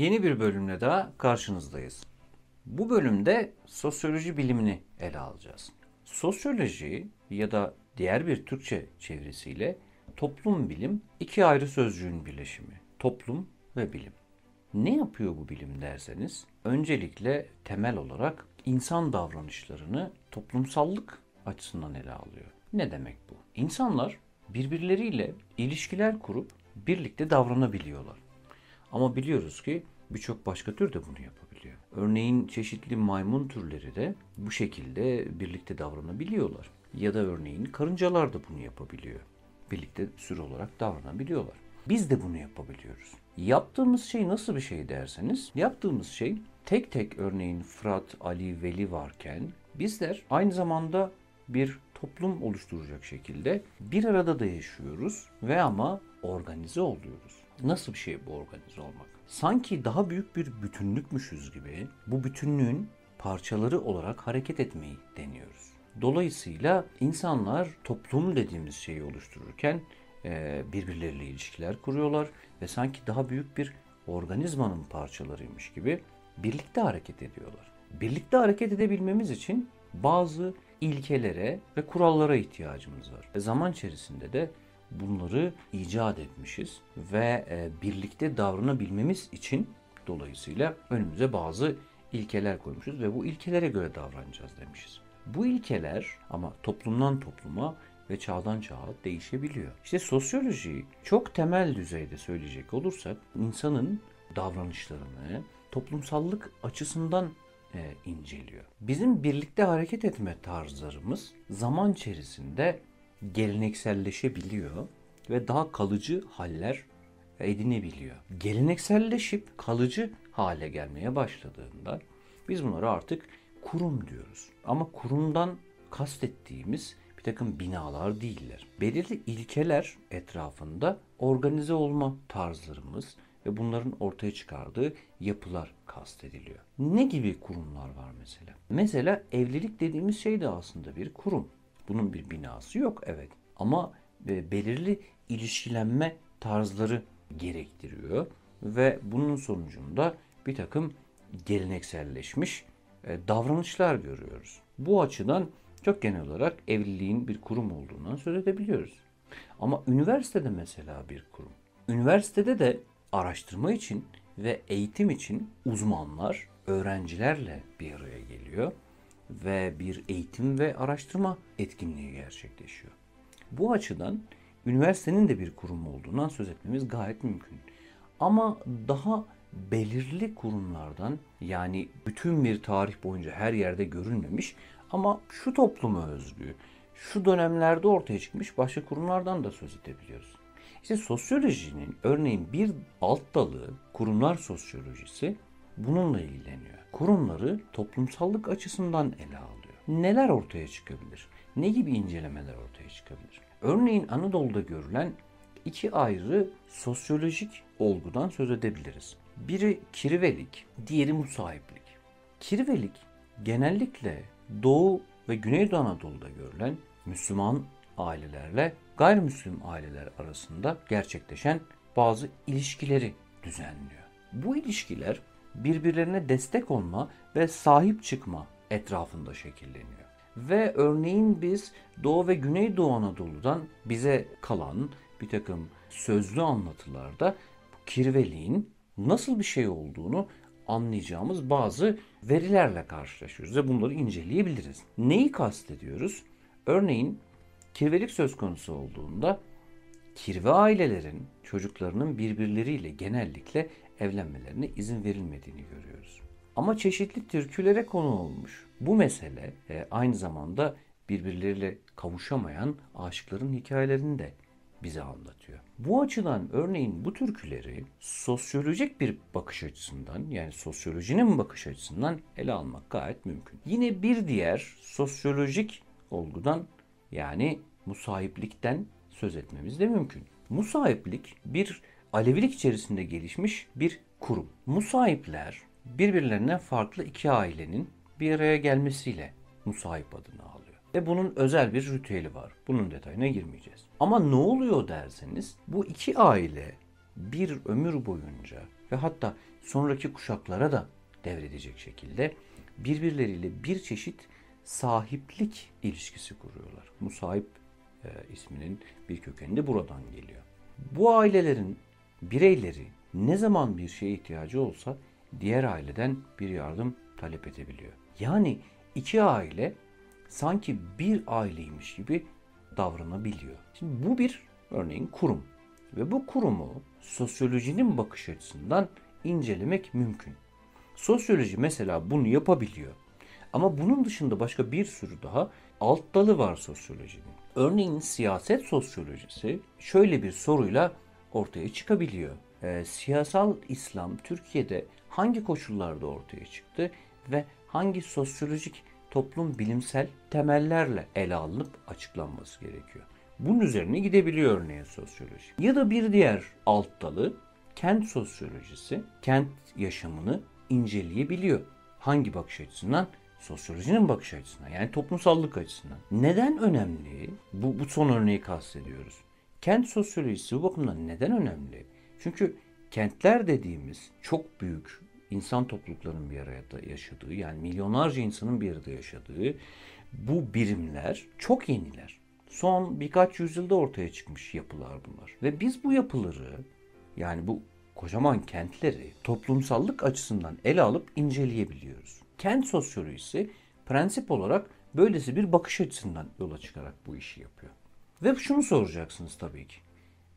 Yeni bir bölümle daha karşınızdayız. Bu bölümde sosyoloji bilimini ele alacağız. Sosyoloji ya da diğer bir Türkçe çevresiyle toplum bilim iki ayrı sözcüğün birleşimi. Toplum ve bilim. Ne yapıyor bu bilim derseniz, öncelikle temel olarak insan davranışlarını toplumsallık açısından ele alıyor. Ne demek bu? İnsanlar birbirleriyle ilişkiler kurup birlikte davranabiliyorlar. Ama biliyoruz ki birçok başka tür de bunu yapabiliyor. Örneğin çeşitli maymun türleri de bu şekilde birlikte davranabiliyorlar. Ya da örneğin karıncalar da bunu yapabiliyor. Birlikte sürü olarak davranabiliyorlar. Biz de bunu yapabiliyoruz. Yaptığımız şey nasıl bir şey derseniz, yaptığımız şey tek tek örneğin Fırat, Ali, Veli varken bizler aynı zamanda bir toplum oluşturacak şekilde bir arada da yaşıyoruz ve ama organize oluyoruz. Nasıl bir şey bu organize olmak? Sanki daha büyük bir bütünlükmüşüz gibi bu bütünlüğün parçaları olarak hareket etmeyi deniyoruz. Dolayısıyla insanlar toplum dediğimiz şeyi oluştururken e, birbirleriyle ilişkiler kuruyorlar ve sanki daha büyük bir organizmanın parçalarıymış gibi birlikte hareket ediyorlar. Birlikte hareket edebilmemiz için bazı ilkelere ve kurallara ihtiyacımız var. Ve zaman içerisinde de bunları icat etmişiz ve e, birlikte davranabilmemiz için dolayısıyla önümüze bazı ilkeler koymuşuz ve bu ilkelere göre davranacağız demişiz. Bu ilkeler ama toplumdan topluma ve çağdan çağa değişebiliyor. İşte sosyoloji çok temel düzeyde söyleyecek olursak insanın davranışlarını toplumsallık açısından e, inceliyor. Bizim birlikte hareket etme tarzlarımız zaman içerisinde gelenekselleşebiliyor ve daha kalıcı haller edinebiliyor. Gelenekselleşip kalıcı hale gelmeye başladığında biz bunları artık kurum diyoruz. Ama kurumdan kastettiğimiz bir takım binalar değiller. Belirli ilkeler etrafında organize olma tarzlarımız ve bunların ortaya çıkardığı yapılar kastediliyor. Ne gibi kurumlar var mesela? Mesela evlilik dediğimiz şey de aslında bir kurum. Bunun bir binası yok evet ama belirli ilişkilenme tarzları gerektiriyor ve bunun sonucunda bir takım gelenekselleşmiş e, davranışlar görüyoruz. Bu açıdan çok genel olarak evliliğin bir kurum olduğundan söz edebiliyoruz. Ama üniversitede mesela bir kurum. Üniversitede de araştırma için ve eğitim için uzmanlar öğrencilerle bir araya geliyor ve bir eğitim ve araştırma etkinliği gerçekleşiyor. Bu açıdan üniversitenin de bir kurum olduğundan söz etmemiz gayet mümkün. Ama daha belirli kurumlardan yani bütün bir tarih boyunca her yerde görülmemiş ama şu topluma özgü, şu dönemlerde ortaya çıkmış başka kurumlardan da söz edebiliyoruz. İşte sosyolojinin örneğin bir alt dalı kurumlar sosyolojisi bununla ilgileniyor. Kurumları toplumsallık açısından ele alıyor. Neler ortaya çıkabilir? Ne gibi incelemeler ortaya çıkabilir? Örneğin Anadolu'da görülen iki ayrı sosyolojik olgudan söz edebiliriz. Biri kirvelik, diğeri musahiplik. Kirvelik genellikle Doğu ve Güneydoğu Anadolu'da görülen Müslüman ailelerle gayrimüslim aileler arasında gerçekleşen bazı ilişkileri düzenliyor. Bu ilişkiler birbirlerine destek olma ve sahip çıkma etrafında şekilleniyor. Ve örneğin biz Doğu ve Güneydoğu Anadolu'dan bize kalan bir takım sözlü anlatılarda kirveliğin nasıl bir şey olduğunu anlayacağımız bazı verilerle karşılaşıyoruz ve bunları inceleyebiliriz. Neyi kastediyoruz? Örneğin kirvelik söz konusu olduğunda kirve ailelerin çocuklarının birbirleriyle genellikle evlenmelerine izin verilmediğini görüyoruz. Ama çeşitli türkülere konu olmuş. Bu mesele e, aynı zamanda birbirleriyle kavuşamayan aşıkların hikayelerini de bize anlatıyor. Bu açıdan örneğin bu türküleri sosyolojik bir bakış açısından yani sosyolojinin bakış açısından ele almak gayet mümkün. Yine bir diğer sosyolojik olgudan yani musahiplikten söz etmemiz de mümkün. Musahiplik bir Alevilik içerisinde gelişmiş bir kurum. Musahipler birbirlerine farklı iki ailenin bir araya gelmesiyle musahip adını alıyor. Ve bunun özel bir ritüeli var. Bunun detayına girmeyeceğiz. Ama ne oluyor derseniz bu iki aile bir ömür boyunca ve hatta sonraki kuşaklara da devredecek şekilde birbirleriyle bir çeşit sahiplik ilişkisi kuruyorlar. Musahip e, isminin bir kökeni de buradan geliyor. Bu ailelerin bireyleri ne zaman bir şeye ihtiyacı olsa diğer aileden bir yardım talep edebiliyor. Yani iki aile sanki bir aileymiş gibi davranabiliyor. Şimdi bu bir örneğin kurum ve bu kurumu sosyolojinin bakış açısından incelemek mümkün. Sosyoloji mesela bunu yapabiliyor. Ama bunun dışında başka bir sürü daha alt dalı var sosyolojinin. Örneğin siyaset sosyolojisi şöyle bir soruyla ortaya çıkabiliyor. E, siyasal İslam Türkiye'de hangi koşullarda ortaya çıktı ve hangi sosyolojik toplum bilimsel temellerle ele alınıp açıklanması gerekiyor. Bunun üzerine gidebiliyor örneğin sosyoloji. Ya da bir diğer alt dalı kent sosyolojisi, kent yaşamını inceleyebiliyor. Hangi bakış açısından? Sosyolojinin bakış açısından yani toplumsallık açısından. Neden önemli? Bu, bu son örneği kastediyoruz. Kent sosyolojisi bu bakımdan neden önemli? Çünkü kentler dediğimiz çok büyük insan topluluklarının bir arada yaşadığı yani milyonlarca insanın bir arada yaşadığı bu birimler çok yeniler. Son birkaç yüzyılda ortaya çıkmış yapılar bunlar. Ve biz bu yapıları yani bu kocaman kentleri toplumsallık açısından ele alıp inceleyebiliyoruz. Kent sosyolojisi prensip olarak böylesi bir bakış açısından yola çıkarak bu işi yapıyor. Ve şunu soracaksınız tabii ki.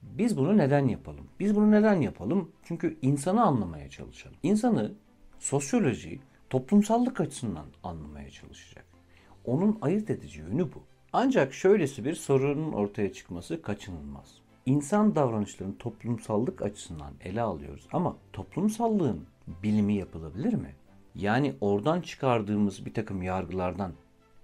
Biz bunu neden yapalım? Biz bunu neden yapalım? Çünkü insanı anlamaya çalışalım. İnsanı sosyoloji, toplumsallık açısından anlamaya çalışacak. Onun ayırt edici yönü bu. Ancak şöylesi bir sorunun ortaya çıkması kaçınılmaz. İnsan davranışlarını toplumsallık açısından ele alıyoruz ama toplumsallığın bilimi yapılabilir mi? Yani oradan çıkardığımız bir takım yargılardan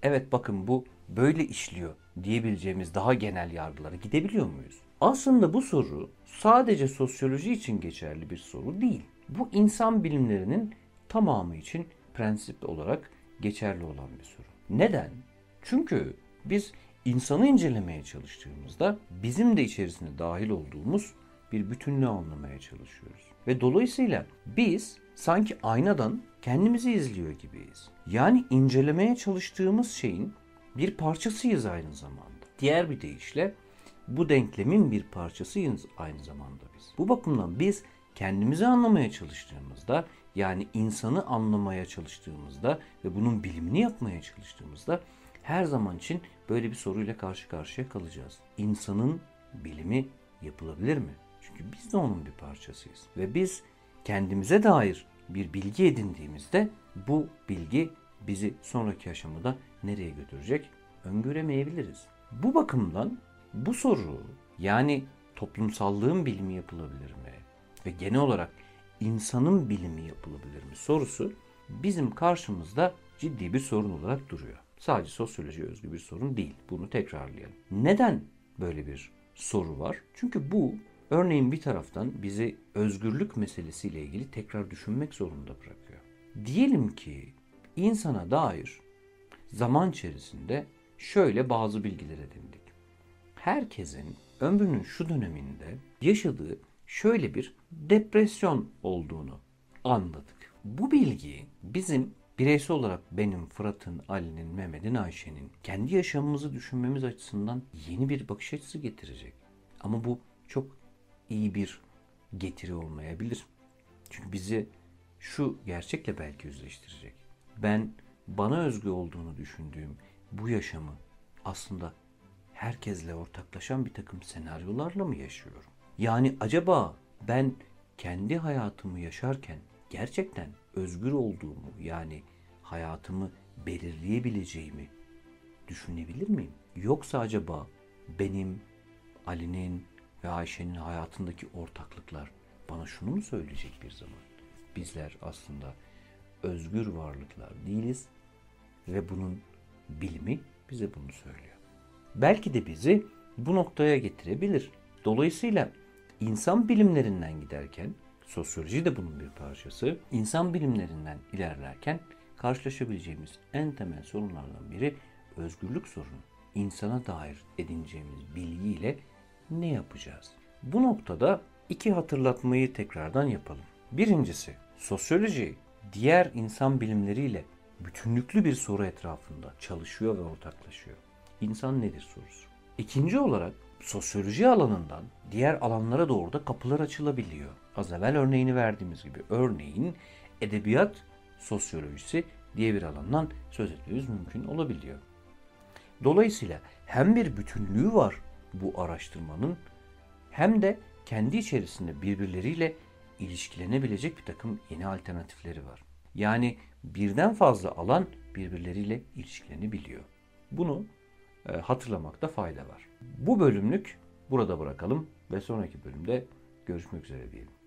evet bakın bu böyle işliyor diyebileceğimiz daha genel yargılara gidebiliyor muyuz? Aslında bu soru sadece sosyoloji için geçerli bir soru değil. Bu insan bilimlerinin tamamı için prensip olarak geçerli olan bir soru. Neden? Çünkü biz insanı incelemeye çalıştığımızda bizim de içerisine dahil olduğumuz bir bütünlüğü anlamaya çalışıyoruz. Ve dolayısıyla biz sanki aynadan kendimizi izliyor gibiyiz. Yani incelemeye çalıştığımız şeyin bir parçasıyız aynı zamanda. Diğer bir deyişle bu denklemin bir parçasıyız aynı zamanda biz. Bu bakımdan biz kendimizi anlamaya çalıştığımızda yani insanı anlamaya çalıştığımızda ve bunun bilimini yapmaya çalıştığımızda her zaman için böyle bir soruyla karşı karşıya kalacağız. İnsanın bilimi yapılabilir mi? Çünkü biz de onun bir parçasıyız. Ve biz kendimize dair bir bilgi edindiğimizde bu bilgi bizi sonraki aşamada nereye götürecek öngöremeyebiliriz. Bu bakımdan bu soru yani toplumsallığın bilimi yapılabilir mi? Ve genel olarak insanın bilimi yapılabilir mi sorusu bizim karşımızda ciddi bir sorun olarak duruyor. Sadece sosyoloji özgü bir sorun değil. Bunu tekrarlayalım. Neden böyle bir soru var? Çünkü bu örneğin bir taraftan bizi özgürlük meselesiyle ilgili tekrar düşünmek zorunda bırakıyor. Diyelim ki insana dair zaman içerisinde şöyle bazı bilgiler edindik. Herkesin ömrünün şu döneminde yaşadığı şöyle bir depresyon olduğunu anladık. Bu bilgi bizim bireysel olarak benim, Fırat'ın, Ali'nin, Mehmet'in, Ayşe'nin kendi yaşamımızı düşünmemiz açısından yeni bir bakış açısı getirecek. Ama bu çok iyi bir getiri olmayabilir. Çünkü bizi şu gerçekle belki yüzleştirecek. Ben bana özgü olduğunu düşündüğüm bu yaşamı aslında herkesle ortaklaşan bir takım senaryolarla mı yaşıyorum? Yani acaba ben kendi hayatımı yaşarken gerçekten özgür olduğumu yani hayatımı belirleyebileceğimi düşünebilir miyim? Yoksa acaba benim, Ali'nin ve Ayşe'nin hayatındaki ortaklıklar bana şunu mu söyleyecek bir zaman? Bizler aslında özgür varlıklar değiliz ve bunun bilimi bize bunu söylüyor. Belki de bizi bu noktaya getirebilir. Dolayısıyla insan bilimlerinden giderken, sosyoloji de bunun bir parçası, insan bilimlerinden ilerlerken karşılaşabileceğimiz en temel sorunlardan biri özgürlük sorunu. İnsana dair edineceğimiz bilgiyle ne yapacağız? Bu noktada iki hatırlatmayı tekrardan yapalım. Birincisi, sosyoloji diğer insan bilimleriyle bütünlüklü bir soru etrafında çalışıyor ve ortaklaşıyor. İnsan nedir sorusu. İkinci olarak sosyoloji alanından diğer alanlara doğru da kapılar açılabiliyor. Az evvel örneğini verdiğimiz gibi örneğin edebiyat sosyolojisi diye bir alandan söz etmemiz mümkün olabiliyor. Dolayısıyla hem bir bütünlüğü var bu araştırmanın hem de kendi içerisinde birbirleriyle ilişkilenebilecek bir takım yeni alternatifleri var. Yani birden fazla alan birbirleriyle ilişkilenebiliyor. Bunu e, hatırlamakta fayda var. Bu bölümlük burada bırakalım ve sonraki bölümde görüşmek üzere diyelim.